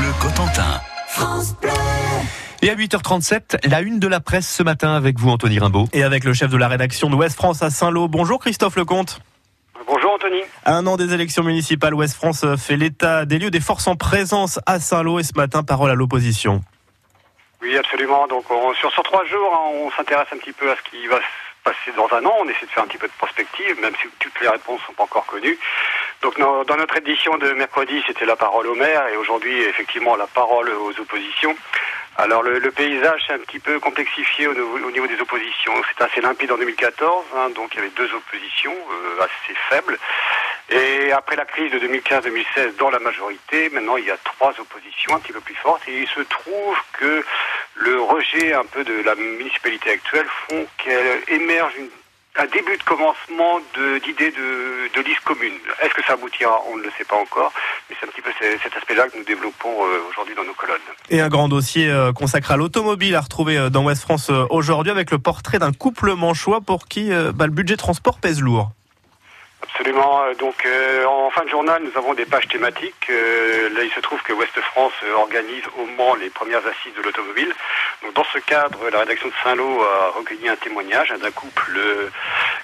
matin. Et à 8h37, la une de la presse ce matin avec vous, Anthony Rimbaud. Et avec le chef de la rédaction d'Ouest France à Saint-Lô. Bonjour Christophe Lecomte. Bonjour Anthony. Un an des élections municipales, Ouest France fait l'état des lieux des forces en présence à Saint-Lô et ce matin, parole à l'opposition. Oui, absolument. Donc on- sur, sur trois jours, hein, on s'intéresse un petit peu à ce qui va se passer dans un an. On essaie de faire un petit peu de prospective, même si toutes les réponses sont pas encore connues. Donc dans notre édition de mercredi, c'était la parole aux maires et aujourd'hui, effectivement, la parole aux oppositions. Alors le, paysage s'est un petit peu complexifié au, niveau- au niveau des oppositions. C'était assez limpide en 2014, hein, donc il y avait deux oppositions euh, assez faibles. Et après la crise de 2015-2016 dans la majorité, maintenant il y a trois oppositions un petit peu plus fortes. Et il se trouve que le rejet un peu de la municipalité actuelle font qu'elle émerge une- un début de commencement d'idées de, de liste commune. Est-ce que ça aboutira On ne le sait pas encore, mais c'est un petit peu ce- cet aspect-là que nous développons euh, aujourd'hui dans nos colonnes. Et un grand dossier euh, consacré à l'automobile à retrouver euh, dans Ouest France aujourd'hui avec le portrait d'un couple manchois pour qui bah, le budget transport pèse lourd. Absolument. Euh, Donc, euh, en fin de journal, nous avons des pages thématiques. Euh, là, il se trouve que Ouest France euh, organise au Mans les premières assises de l'automobile. Donc, dans ce cadre, la rédaction de Saint-Lô a recueilli un témoignage d'un couple euh,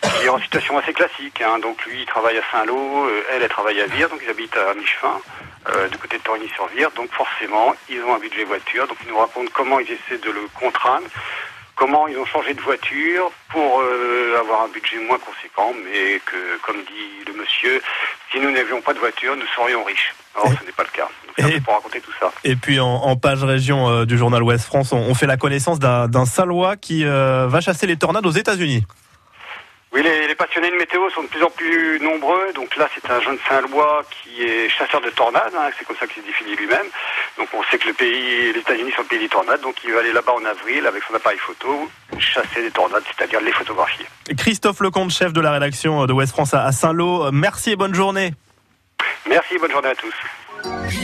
qui est en situation assez classique. hein. Donc, lui, il travaille à Saint-Lô, elle, elle travaille à Vire, donc ils habitent à mi-chemin. euh, du côté de Torigny-sur-Vire, donc forcément, ils ont un budget voiture, donc ils nous racontent comment ils essaient de le contraindre, comment ils ont changé de voiture pour euh, avoir un budget moins conséquent, mais que, comme dit le monsieur, si nous n'avions pas de voiture, nous serions riches. Or, ce n'est pas le cas. Donc, Et- pour raconter tout ça. Et puis en, en page région euh, du journal Ouest France, on, on fait la connaissance d'un Saint-Lois qui euh, va chasser les tornades aux États-Unis. Oui, les, les passionnés de météo sont de plus en plus nombreux. Donc là, c'est un jeune Saint-Lois qui est chasseur de tornades. hein, c'est comme ça qu'il se définit lui-même. Donc on sait que le pays, les États-Unis sont le pays des tornades. Donc il va aller là-bas en avril avec son appareil photo, chasser des tornades, c'est-à-dire les photographier. Christophe Lecomte, chef de la rédaction de Ouest France à Saint-Lô. Merci et bonne journée. Merci, bonne journée à tous.